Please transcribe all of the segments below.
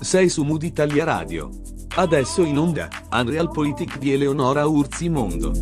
Sei su Mood Italia Radio. Adesso in onda, Unreal Politic di Eleonora Urzi Mondo.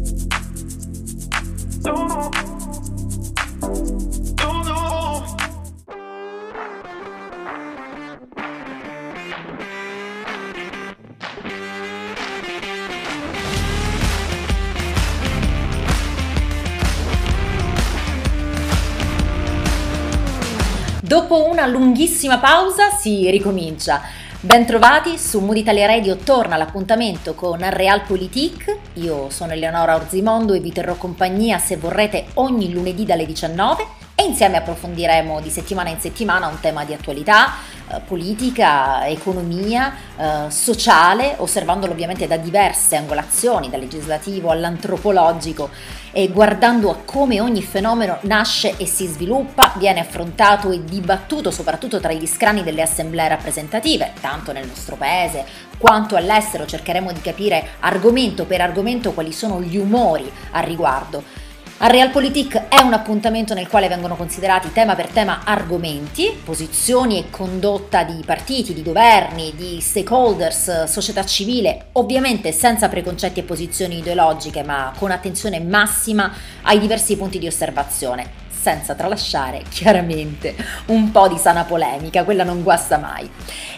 Dopo una lunghissima pausa si ricomincia. Bentrovati su Mood Italia Radio, torna l'appuntamento con Realpolitik. Io sono Eleonora Orzimondo e vi terrò compagnia se vorrete ogni lunedì dalle 19 e insieme approfondiremo di settimana in settimana un tema di attualità, eh, politica, economia, eh, sociale, osservandolo ovviamente da diverse angolazioni, dal legislativo all'antropologico e guardando a come ogni fenomeno nasce e si sviluppa, viene affrontato e dibattuto soprattutto tra gli scrani delle assemblee rappresentative, tanto nel nostro paese quanto all'estero cercheremo di capire argomento per argomento quali sono gli umori al riguardo. Al Realpolitik è un appuntamento nel quale vengono considerati tema per tema argomenti, posizioni e condotta di partiti, di governi, di stakeholders, società civile, ovviamente senza preconcetti e posizioni ideologiche, ma con attenzione massima ai diversi punti di osservazione, senza tralasciare chiaramente un po' di sana polemica, quella non guasta mai.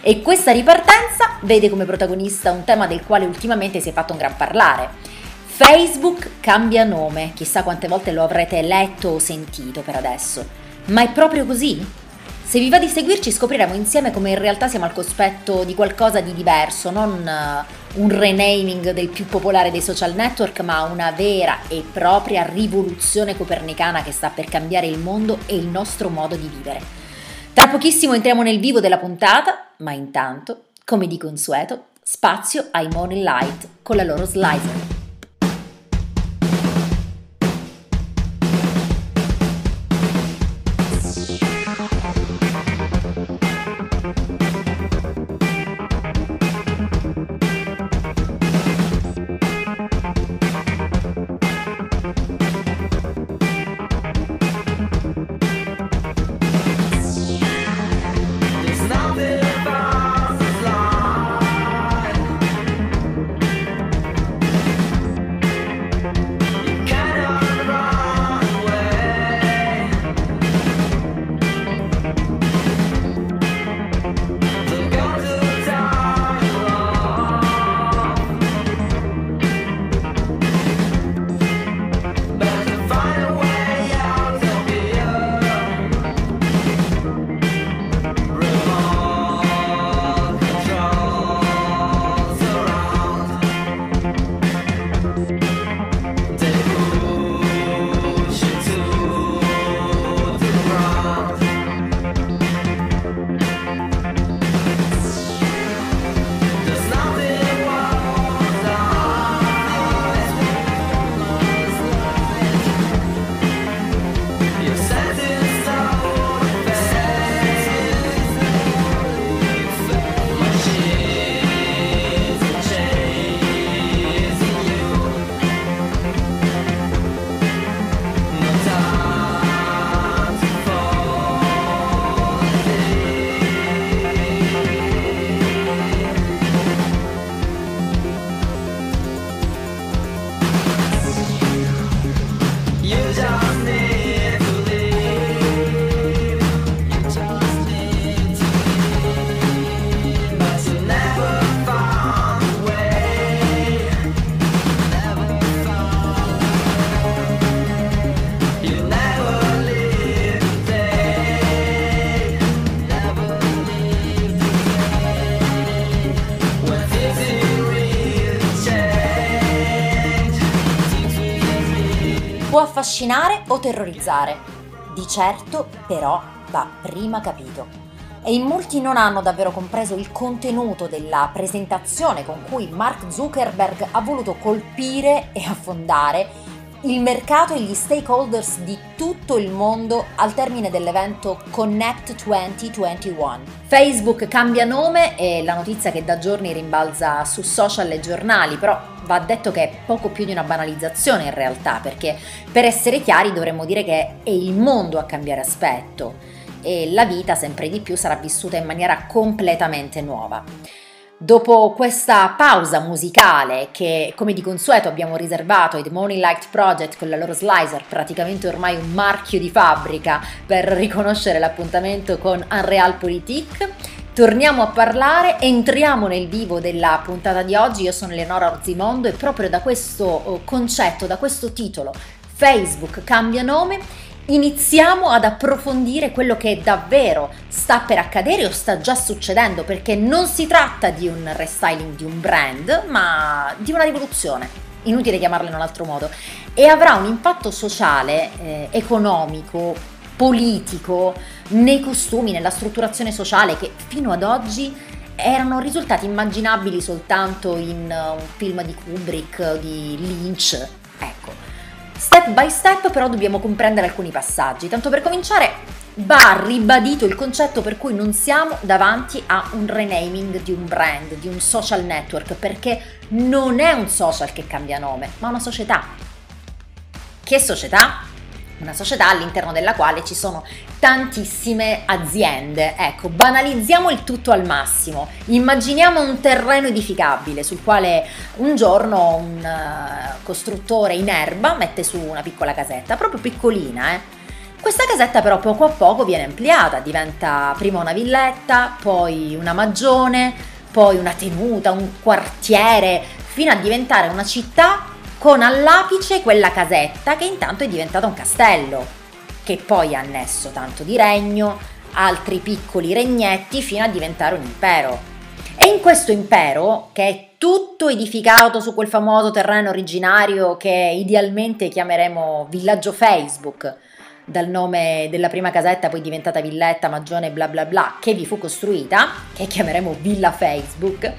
E questa ripartenza vede come protagonista un tema del quale ultimamente si è fatto un gran parlare Facebook cambia nome, chissà quante volte lo avrete letto o sentito per adesso. Ma è proprio così? Se vi va di seguirci scopriremo insieme come in realtà siamo al cospetto di qualcosa di diverso, non uh, un renaming del più popolare dei social network, ma una vera e propria rivoluzione copernicana che sta per cambiare il mondo e il nostro modo di vivere. Tra pochissimo entriamo nel vivo della puntata, ma intanto, come di consueto, spazio ai Money Light con la loro slicer. Affascinare o terrorizzare. Di certo, però, va prima capito. E in molti non hanno davvero compreso il contenuto della presentazione con cui Mark Zuckerberg ha voluto colpire e affondare il mercato e gli stakeholders di tutto il mondo al termine dell'evento Connect 2021. Facebook cambia nome e la notizia che da giorni rimbalza su social e giornali, però va detto che è poco più di una banalizzazione in realtà, perché per essere chiari dovremmo dire che è il mondo a cambiare aspetto e la vita sempre di più sarà vissuta in maniera completamente nuova. Dopo questa pausa musicale che come di consueto abbiamo riservato ai The Morning Light Project con la loro slicer, praticamente ormai un marchio di fabbrica per riconoscere l'appuntamento con Unreal Politique, torniamo a parlare, entriamo nel vivo della puntata di oggi. Io sono Eleonora Orzimondo e proprio da questo oh, concetto, da questo titolo, Facebook cambia nome, iniziamo ad approfondire quello che davvero sta per accadere o sta già succedendo, perché non si tratta di un restyling di un brand, ma di una rivoluzione. Inutile chiamarla in un altro modo. E avrà un impatto sociale, eh, economico, politico, nei costumi, nella strutturazione sociale che fino ad oggi erano risultati immaginabili soltanto in uh, un film di Kubrick, di Lynch. Ecco, Step by step però dobbiamo comprendere alcuni passaggi. Tanto per cominciare va ribadito il concetto per cui non siamo davanti a un renaming di un brand, di un social network, perché non è un social che cambia nome, ma una società. Che società? Una società all'interno della quale ci sono tantissime aziende. Ecco, banalizziamo il tutto al massimo. Immaginiamo un terreno edificabile sul quale un giorno un uh, costruttore in erba mette su una piccola casetta, proprio piccolina, eh. Questa casetta però poco a poco viene ampliata, diventa prima una villetta, poi una magione, poi una tenuta, un quartiere, fino a diventare una città con all'apice quella casetta che intanto è diventata un castello, che poi ha annesso tanto di regno, altri piccoli regnetti fino a diventare un impero. E in questo impero, che è tutto edificato su quel famoso terreno originario che idealmente chiameremo villaggio Facebook, dal nome della prima casetta poi diventata villetta, magione bla bla bla che vi fu costruita, che chiameremo Villa Facebook,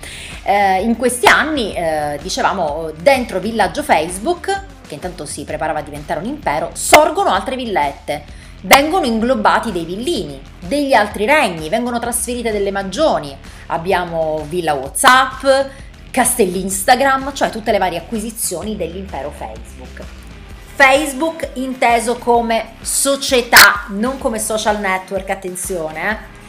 eh, in questi anni eh, dicevamo dentro villaggio Facebook, che intanto si preparava a diventare un impero, sorgono altre villette. Vengono inglobati dei villini, degli altri regni, vengono trasferite delle magioni. Abbiamo Villa WhatsApp, castelli Instagram, cioè tutte le varie acquisizioni dell'impero Facebook. Facebook inteso come società, non come social network, attenzione. Eh.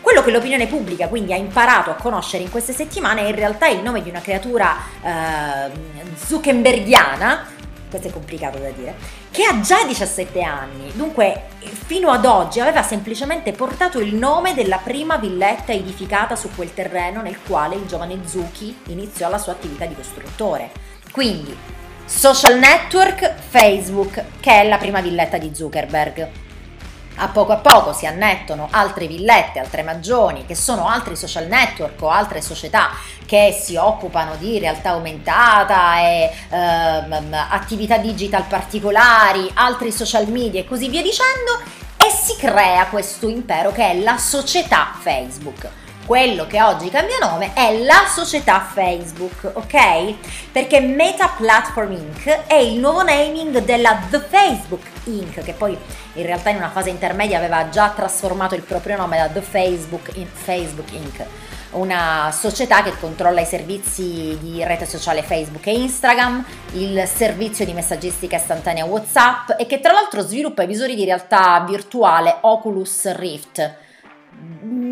Quello che l'opinione pubblica quindi ha imparato a conoscere in queste settimane è in realtà il nome di una creatura eh, zuckerbergiana, questo è complicato da dire, che ha già 17 anni, dunque fino ad oggi aveva semplicemente portato il nome della prima villetta edificata su quel terreno nel quale il giovane Zucchi iniziò la sua attività di costruttore. Quindi Social network Facebook, che è la prima villetta di Zuckerberg. A poco a poco si annettono altre villette, altre magioni, che sono altri social network o altre società che si occupano di realtà aumentata e ehm, attività digital particolari, altri social media e così via dicendo, e si crea questo impero che è la società Facebook quello che oggi cambia nome è la società Facebook, ok? Perché Meta Platform Inc. è il nuovo naming della The Facebook Inc., che poi in realtà in una fase intermedia aveva già trasformato il proprio nome da The Facebook in Facebook Inc una società che controlla i servizi di rete sociale Facebook e Instagram, il servizio di messaggistica istantanea WhatsApp e che tra l'altro sviluppa i visori di realtà virtuale Oculus Rift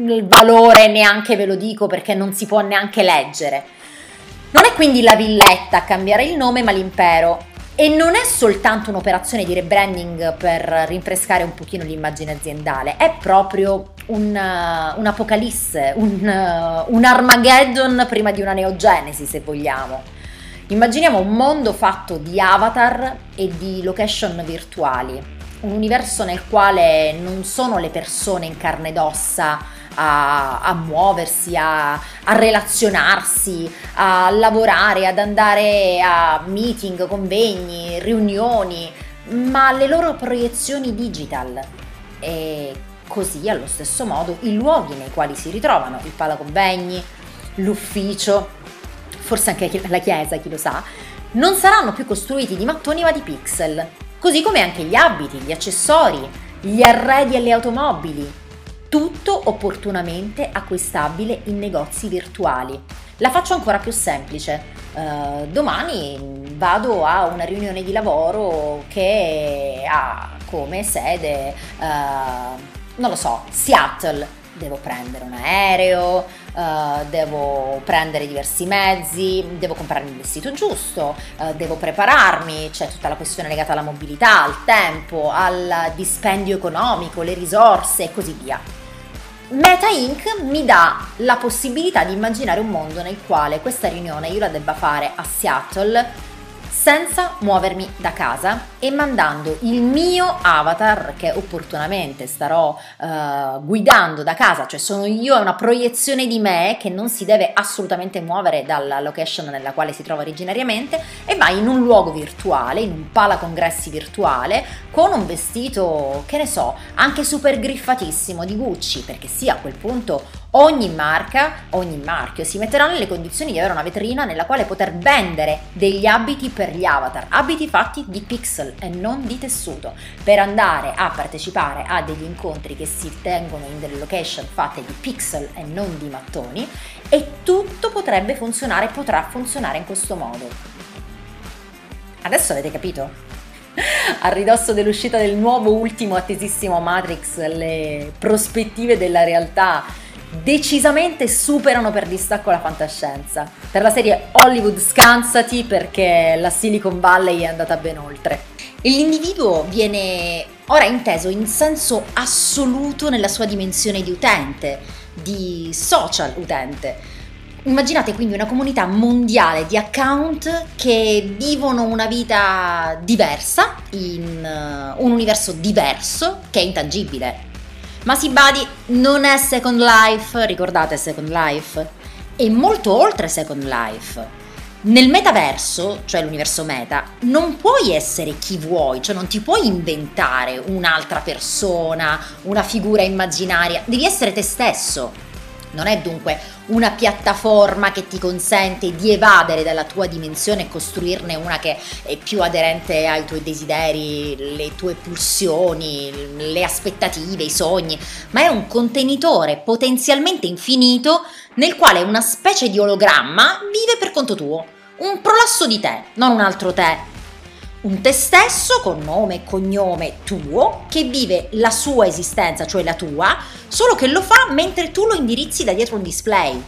il valore neanche ve lo dico perché non si può neanche leggere. Non è quindi la villetta a cambiare il nome, ma l'impero. E non è soltanto un'operazione di rebranding per rinfrescare un pochino l'immagine aziendale, è proprio un, uh, un apocalisse, un, uh, un Armageddon prima di una neogenesi, se vogliamo. Immaginiamo un mondo fatto di avatar e di location virtuali, un universo nel quale non sono le persone in carne ed ossa a, a muoversi, a, a, relazionarsi, a lavorare, ad andare a meeting, convegni, riunioni, ma le loro proiezioni digital. E così allo stesso modo i luoghi nei quali si ritrovano, il palaconvegni, l'ufficio, forse anche la chiesa, chi lo sa, non saranno più costruiti di mattoni ma di pixel, così come anche gli abiti, gli accessori, gli arredi alle automobili, tutto opportunamente acquistabile in negozi virtuali. La faccio ancora più semplice. Uh, domani vado a una riunione di lavoro che ha come sede, uh, non lo so, Seattle. Devo prendere un aereo, uh, devo prendere diversi mezzi, devo comprare il vestito giusto, devo prepararmi, c'è tutta la questione legata alla mobilità, al tempo, al dispendio economico, le risorse e così via. Meta Inc. mi dà la possibilità di immaginare un mondo nel quale questa riunione io la debba fare a Seattle senza muovermi da casa e mandando il mio avatar che opportunamente starò uh, guidando da casa, cioè sono io, è una proiezione di me che non si deve assolutamente muovere dalla location nella quale si trova originariamente e va in un luogo virtuale, in un pala congressi virtuale con un vestito, che ne so, anche super griffatissimo di Gucci, perché sì, a quel punto Ogni marca, ogni marchio si metterà nelle condizioni di avere una vetrina nella quale poter vendere degli abiti per gli avatar, abiti fatti di pixel e non di tessuto, per andare a partecipare a degli incontri che si tengono in delle location fatte di pixel e non di mattoni e tutto potrebbe funzionare, potrà funzionare in questo modo. Adesso avete capito? a ridosso dell'uscita del nuovo ultimo attesissimo Matrix le prospettive della realtà decisamente superano per distacco la fantascienza. Per la serie Hollywood scansati perché la Silicon Valley è andata ben oltre. E l'individuo viene ora inteso in senso assoluto nella sua dimensione di utente, di social utente. Immaginate quindi una comunità mondiale di account che vivono una vita diversa, in uh, un universo diverso che è intangibile, ma si badi, non è Second Life, ricordate Second Life? È molto oltre Second Life. Nel metaverso, cioè l'universo meta, non puoi essere chi vuoi, cioè non ti puoi inventare un'altra persona, una figura immaginaria, devi essere te stesso. Non è dunque una piattaforma che ti consente di evadere dalla tua dimensione e costruirne una che è più aderente ai tuoi desideri, le tue pulsioni, le aspettative, i sogni, ma è un contenitore potenzialmente infinito nel quale una specie di ologramma vive per conto tuo, un prolasso di te, non un altro te un te stesso con nome e cognome tuo che vive la sua esistenza, cioè la tua, solo che lo fa mentre tu lo indirizzi da dietro un display.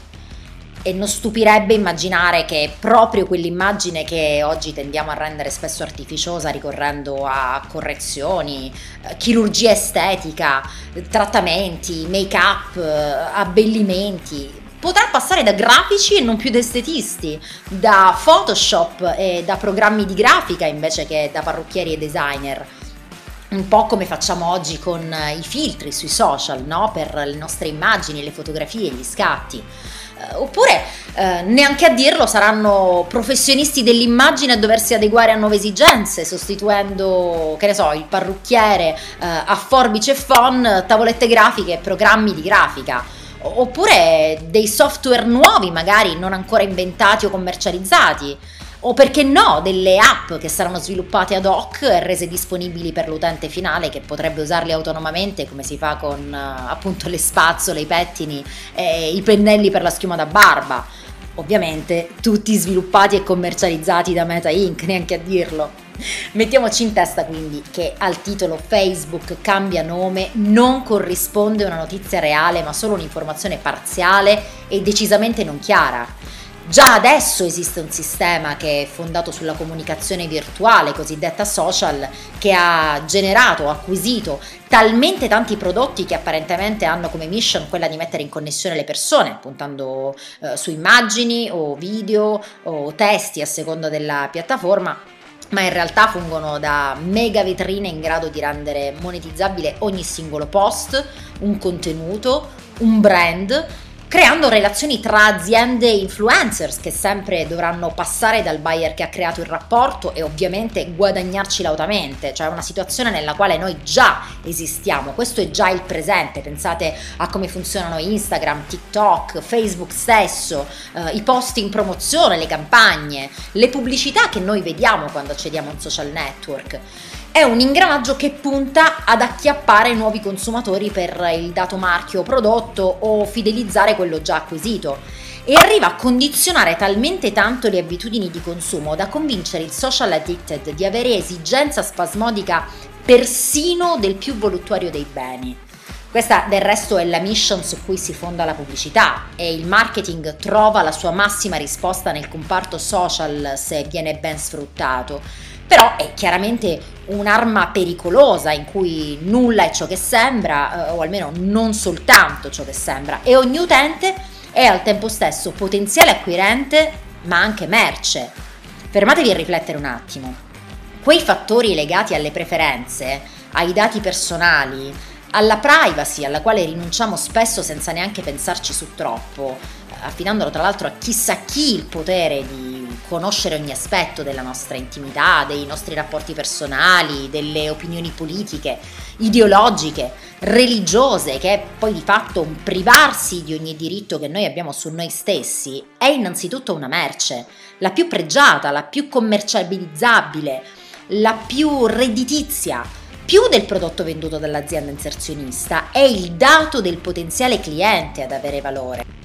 E non stupirebbe immaginare che proprio quell'immagine che oggi tendiamo a rendere spesso artificiosa ricorrendo a correzioni, eh, chirurgia estetica, trattamenti, make-up, eh, abbellimenti, potrà passare da grafici e non più da estetisti, da Photoshop e da programmi di grafica invece che da parrucchieri e designer. Un po' come facciamo oggi con i filtri sui social, no? Per le nostre immagini, le fotografie, gli scatti. Eh, oppure, eh, neanche a dirlo, saranno professionisti dell'immagine a doversi adeguare a nuove esigenze, sostituendo, che ne so, il parrucchiere eh, a forbice e phon, tavolette grafiche e programmi di grafica oppure dei software nuovi magari non ancora inventati o commercializzati. O perché no delle app che saranno sviluppate ad hoc e rese disponibili per l'utente finale che potrebbe usarle autonomamente come si fa con uh, appunto le spazzole, i pettini e i pennelli per la schiuma da barba. Ovviamente tutti sviluppati e commercializzati da Meta Inc neanche a dirlo Mettiamoci in testa quindi che al titolo Facebook cambia nome non corrisponde una notizia reale ma solo un'informazione parziale e decisamente non chiara. Già adesso esiste un sistema che è fondato sulla comunicazione virtuale, cosiddetta social, che ha generato, acquisito talmente tanti prodotti che apparentemente hanno come mission quella di mettere in connessione le persone, puntando eh, su immagini o video o testi a seconda della piattaforma, ma in realtà fungono da mega vetrine in grado di rendere monetizzabile ogni singolo post, un contenuto, un brand creando relazioni tra aziende e influencers che sempre dovranno passare dal buyer che ha creato il rapporto e ovviamente guadagnarci lautamente, cioè una situazione nella quale noi già esistiamo, questo è già il presente, pensate a come funzionano Instagram, TikTok, Facebook stesso, eh, i post in promozione, le campagne, le pubblicità che noi vediamo quando accediamo a un social network è un ingranaggio che punta ad acchiappare nuovi consumatori per il dato marchio prodotto o fidelizzare quello già acquisito. e arriva a condizionare talmente tanto le abitudini di consumo da convincere il social addicted di avere esigenza spasmodica persino del più voluttuario dei beni. Questa del resto è la mission su cui si fonda la pubblicità e il marketing trova la sua massima risposta nel comparto social se viene ben sfruttato. Però è chiaramente un'arma pericolosa in cui nulla è ciò che sembra, eh, o almeno non soltanto ciò che sembra, e ogni utente è al tempo stesso potenziale acquirente ma anche merce. Fermatevi a riflettere un attimo. Quei fattori legati alle preferenze, ai dati personali, alla privacy alla quale rinunciamo spesso senza neanche pensarci su troppo, affidandolo tra l'altro a chissà chi il potere di conoscere ogni aspetto della nostra intimità, dei nostri rapporti personali, delle opinioni politiche, ideologiche, religiose, che è poi di fatto un privarsi di ogni diritto che noi abbiamo su noi stessi, è innanzitutto una merce, la più pregiata, la più commercializzabile, la più redditizia più del prodotto venduto dall'azienda inserzionista, è il dato del potenziale cliente ad avere valore.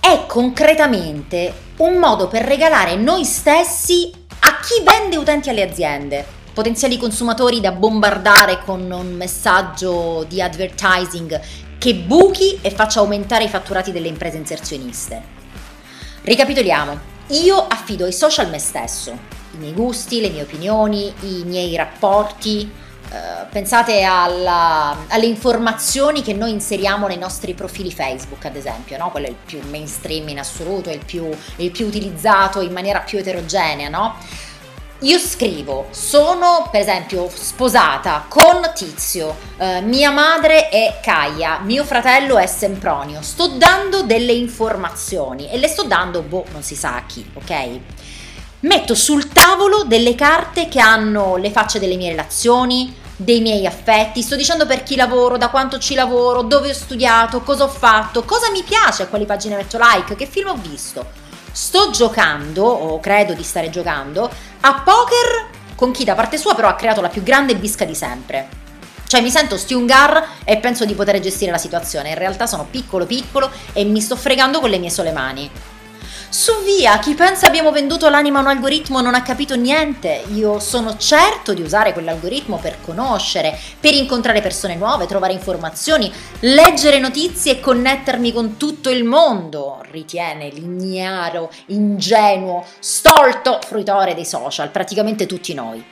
È concretamente un modo per regalare noi stessi a chi vende utenti alle aziende, potenziali consumatori da bombardare con un messaggio di advertising che buchi e faccia aumentare i fatturati delle imprese inserzioniste. Ricapitoliamo, io affido ai social me stesso, i miei gusti, le mie opinioni, i miei rapporti. Uh, pensate alla, alle informazioni che noi inseriamo nei nostri profili Facebook, ad esempio, no? quello è il più mainstream in assoluto, il più, il più utilizzato in maniera più eterogenea, no? Io scrivo, sono per esempio sposata con Tizio, eh, mia madre è Caia, mio fratello è Sempronio, sto dando delle informazioni e le sto dando, boh, non si sa a chi, ok? Metto sul tavolo delle carte che hanno le facce delle mie relazioni, dei miei affetti, sto dicendo per chi lavoro, da quanto ci lavoro, dove ho studiato, cosa ho fatto, cosa mi piace, a quali pagine metto like, che film ho visto. Sto giocando, o credo di stare giocando, a poker con chi da parte sua però ha creato la più grande bisca di sempre. Cioè mi sento Stungar e penso di poter gestire la situazione, in realtà sono piccolo piccolo e mi sto fregando con le mie sole mani. Su via, chi pensa abbiamo venduto l'anima a un algoritmo non ha capito niente. Io sono certo di usare quell'algoritmo per conoscere, per incontrare persone nuove, trovare informazioni, leggere notizie e connettermi con tutto il mondo, ritiene l'ignaro, ingenuo, stolto fruitore dei social, praticamente tutti noi.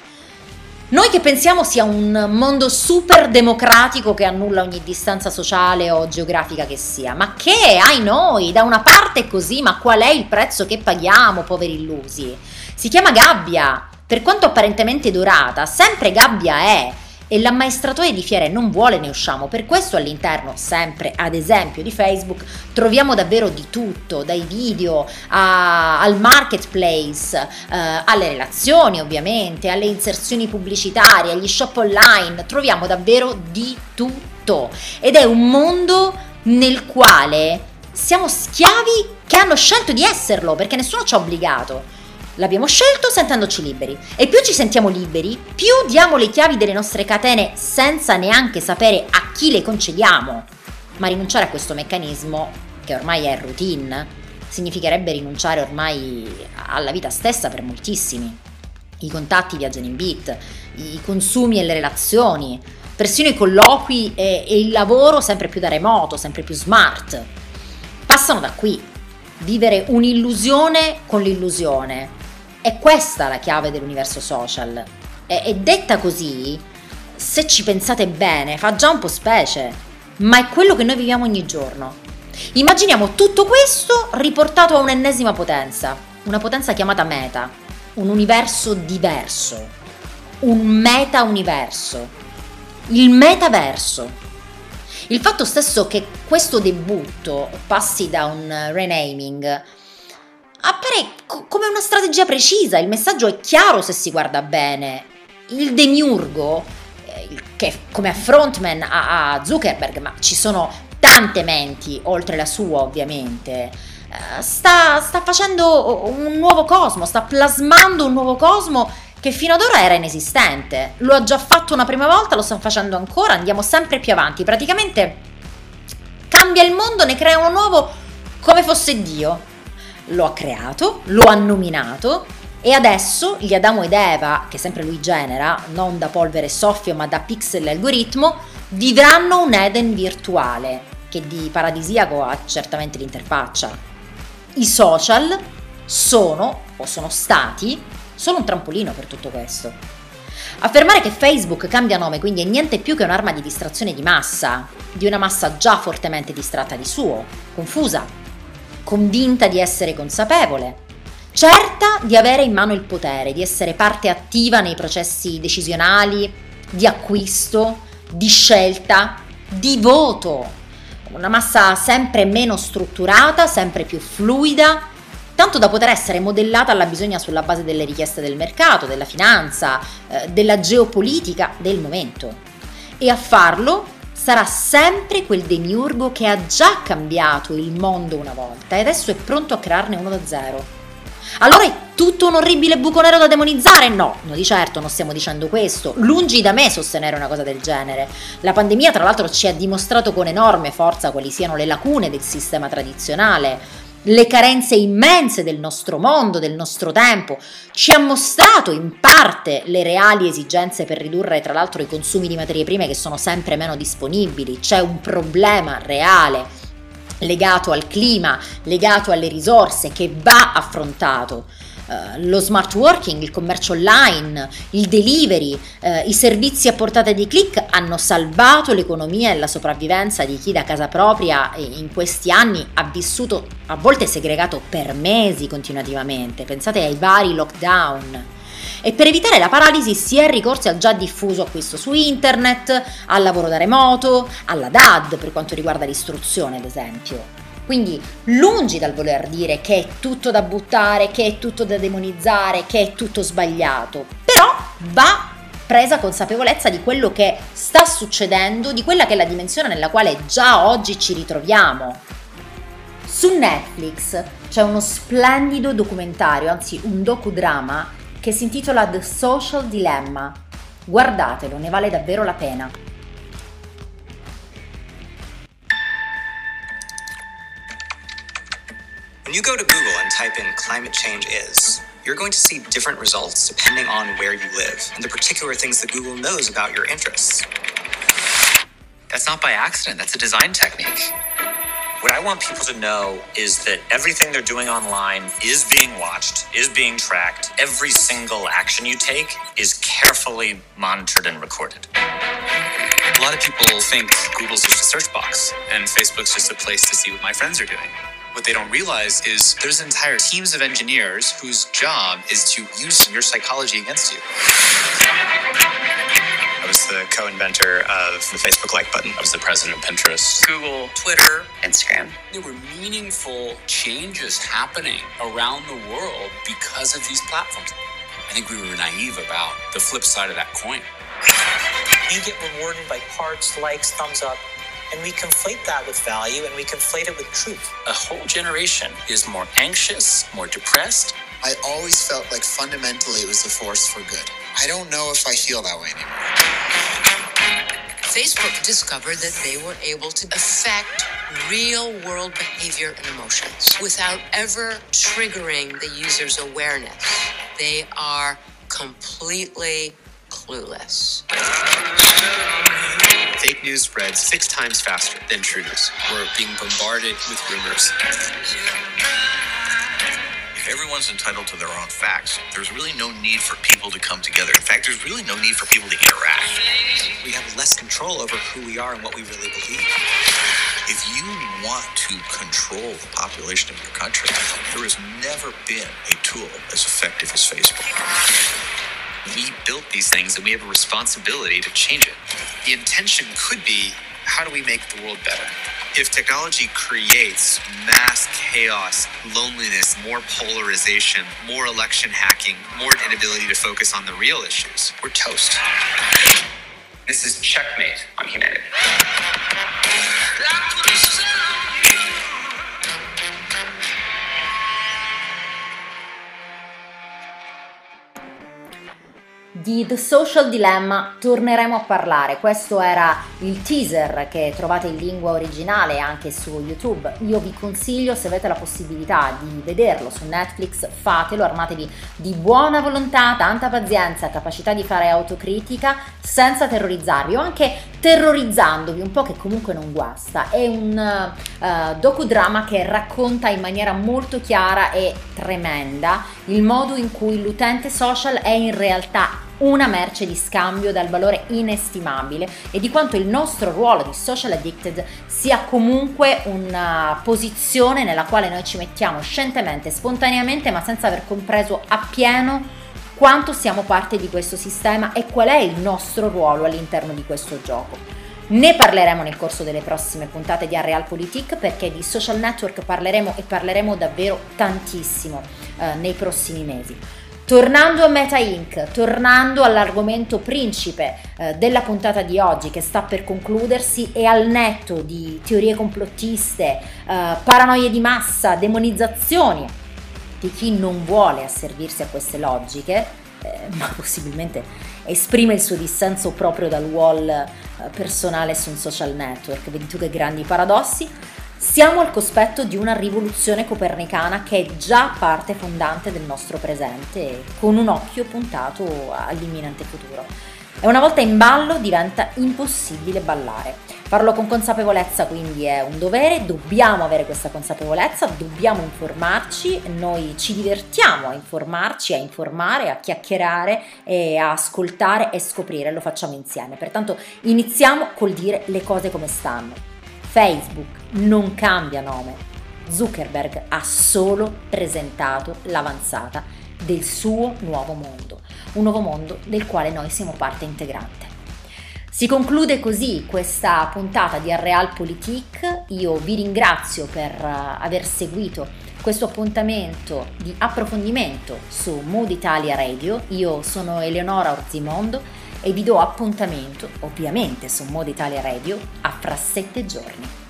Noi che pensiamo sia un mondo super democratico che annulla ogni distanza sociale o geografica che sia, ma che, ai noi, da una parte è così, ma qual è il prezzo che paghiamo, poveri illusi? Si chiama gabbia, per quanto apparentemente dorata, sempre gabbia è e l'ammaestratore di fiere non vuole ne usciamo, per questo all'interno, sempre ad esempio di Facebook, troviamo davvero di tutto, dai video a, al marketplace, eh, alle relazioni ovviamente, alle inserzioni pubblicitarie, agli shop online, troviamo davvero di tutto. Ed è un mondo nel quale siamo schiavi che hanno scelto di esserlo perché nessuno ci ha obbligato. L'abbiamo scelto sentendoci liberi e più ci sentiamo liberi, più diamo le chiavi delle nostre catene senza neanche sapere a chi le concediamo. Ma rinunciare a questo meccanismo, che ormai è routine, significherebbe rinunciare ormai alla vita stessa per moltissimi. I contatti viaggiano in beat, i consumi e le relazioni, persino i colloqui e, e il lavoro sempre più da remoto, sempre più smart. Passano da qui. Vivere un'illusione con l'illusione, è questa la chiave dell'universo social. E, e detta così, se ci pensate bene, fa già un po' specie, ma è quello che noi viviamo ogni giorno. Immaginiamo tutto questo riportato a un'ennesima potenza, una potenza chiamata meta, un universo diverso, un meta-universo, il metaverso. Il fatto stesso che questo debutto passi da un renaming appare co- come una strategia precisa, il messaggio è chiaro se si guarda bene. Il demiurgo, eh, che come frontman a, a Zuckerberg, ma ci sono tante menti oltre la sua ovviamente, eh, sta, sta facendo un nuovo cosmo, sta plasmando un nuovo cosmo che fino ad ora era inesistente. Lo ha già fatto una prima volta, lo stanno facendo ancora, andiamo sempre più avanti. Praticamente cambia il mondo, ne crea uno nuovo come fosse Dio. Lo ha creato, lo ha nominato e adesso gli Adamo ed Eva, che sempre lui genera, non da polvere soffio ma da pixel algoritmo, vivranno un Eden virtuale, che di paradisiaco ha certamente l'interfaccia. I social sono, o sono stati, solo un trampolino per tutto questo. Affermare che Facebook cambia nome quindi è niente più che un'arma di distrazione di massa, di una massa già fortemente distratta di suo, confusa, convinta di essere consapevole, certa di avere in mano il potere, di essere parte attiva nei processi decisionali, di acquisto, di scelta, di voto. Una massa sempre meno strutturata, sempre più fluida, tanto da poter essere modellata alla bisogna sulla base delle richieste del mercato, della finanza, eh, della geopolitica del momento. E a farlo sarà sempre quel demiurgo che ha già cambiato il mondo una volta e adesso è pronto a crearne uno da zero. Allora è tutto un orribile buco nero da demonizzare? No, no di certo non stiamo dicendo questo. Lungi da me sostenere una cosa del genere. La pandemia tra l'altro ci ha dimostrato con enorme forza quali siano le lacune del sistema tradizionale, le carenze immense del nostro mondo, del nostro tempo, ci ha mostrato in parte le reali esigenze per ridurre tra l'altro i consumi di materie prime che sono sempre meno disponibili, c'è un problema reale legato al clima, legato alle risorse che va affrontato. Uh, lo smart working, il commercio online, il delivery, uh, i servizi a portata di click hanno salvato l'economia e la sopravvivenza di chi da casa propria in questi anni ha vissuto a volte segregato per mesi continuativamente. Pensate ai vari lockdown e per evitare la paralisi si è ricorsi al già diffuso acquisto su internet, al lavoro da remoto, alla DAD per quanto riguarda l'istruzione ad esempio. Quindi lungi dal voler dire che è tutto da buttare, che è tutto da demonizzare, che è tutto sbagliato, però va presa consapevolezza di quello che sta succedendo, di quella che è la dimensione nella quale già oggi ci ritroviamo. Su Netflix c'è uno splendido documentario, anzi un docudrama che si intitola The Social Dilemma. Guardatelo, ne vale davvero la pena. When you go to Google and type in climate change is, you're going to see different results depending on where you live and the particular things that Google knows about your interests. That's not by accident, that's a design technique. What I want people to know is that everything they're doing online is being watched, is being tracked. Every single action you take is carefully monitored and recorded. A lot of people think Google's just a search box and Facebook's just a place to see what my friends are doing. What they don't realize is there's entire teams of engineers whose job is to use your psychology against you. I was the co-inventor of the Facebook like button. I was the president of Pinterest, Google, Twitter, Instagram. There were meaningful changes happening around the world because of these platforms. I think we were naive about the flip side of that coin. You get rewarded by hearts, likes, thumbs up, and we conflate that with value and we conflate it with truth. A whole generation is more anxious, more depressed. I always felt like fundamentally it was a force for good. I don't know if I feel that way anymore. Facebook discovered that they were able to affect real world behavior and emotions without ever triggering the user's awareness. They are completely clueless. Fake news spreads six times faster than true news. We're being bombarded with rumors. If everyone's entitled to their own facts, there's really no need for people to come together. In fact, there's really no need for people to interact. We have less control over who we are and what we really believe. If you want to control the population of your country, there has never been a tool as effective as Facebook. We built these things and we have a responsibility to change it. The intention could be how do we make the world better? If technology creates mass chaos, loneliness, more polarization, more election hacking, more inability to focus on the real issues, we're toast. This is checkmate on humanity. Di The Social Dilemma torneremo a parlare. Questo era il teaser che trovate in lingua originale anche su YouTube. Io vi consiglio, se avete la possibilità di vederlo su Netflix, fatelo, armatevi di buona volontà, tanta pazienza, capacità di fare autocritica senza terrorizzarvi o anche terrorizzandovi un po' che comunque non guasta. È un uh, docudrama che racconta in maniera molto chiara e tremenda il modo in cui l'utente social è in realtà una merce di scambio dal valore inestimabile e di quanto il nostro ruolo di social addicted sia comunque una posizione nella quale noi ci mettiamo scientemente, spontaneamente, ma senza aver compreso appieno quanto siamo parte di questo sistema e qual è il nostro ruolo all'interno di questo gioco. Ne parleremo nel corso delle prossime puntate di Realpolitik perché di social network parleremo e parleremo davvero tantissimo eh, nei prossimi mesi. Tornando a Meta Inc., tornando all'argomento principe eh, della puntata di oggi che sta per concludersi e al netto di teorie complottiste, eh, paranoie di massa, demonizzazioni di chi non vuole asservirsi a queste logiche, eh, ma possibilmente esprime il suo dissenso proprio dal wall eh, personale su un social network. Vedi tu che grandi paradossi? Siamo al cospetto di una rivoluzione copernicana che è già parte fondante del nostro presente, con un occhio puntato all'imminente futuro. E una volta in ballo diventa impossibile ballare. Farlo con consapevolezza quindi è un dovere, dobbiamo avere questa consapevolezza, dobbiamo informarci, noi ci divertiamo a informarci, a informare, a chiacchierare e a ascoltare e scoprire, lo facciamo insieme. Pertanto iniziamo col dire le cose come stanno. Facebook non cambia nome. Zuckerberg ha solo presentato l'avanzata del suo nuovo mondo, un nuovo mondo del quale noi siamo parte integrante. Si conclude così questa puntata di Realpolitik. Io vi ringrazio per eh, aver seguito questo appuntamento di approfondimento su Mood Italia Radio. Io sono Eleonora Orzimondo e vi do appuntamento, ovviamente su Moda Italia Radio, a fra sette giorni.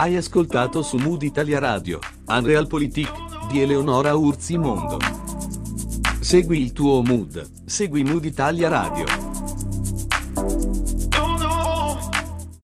Hai ascoltato su Mood Italia Radio, Unreal Politik, di Eleonora Urzi Mondo. Segui il tuo mood, segui Mood Italia Radio.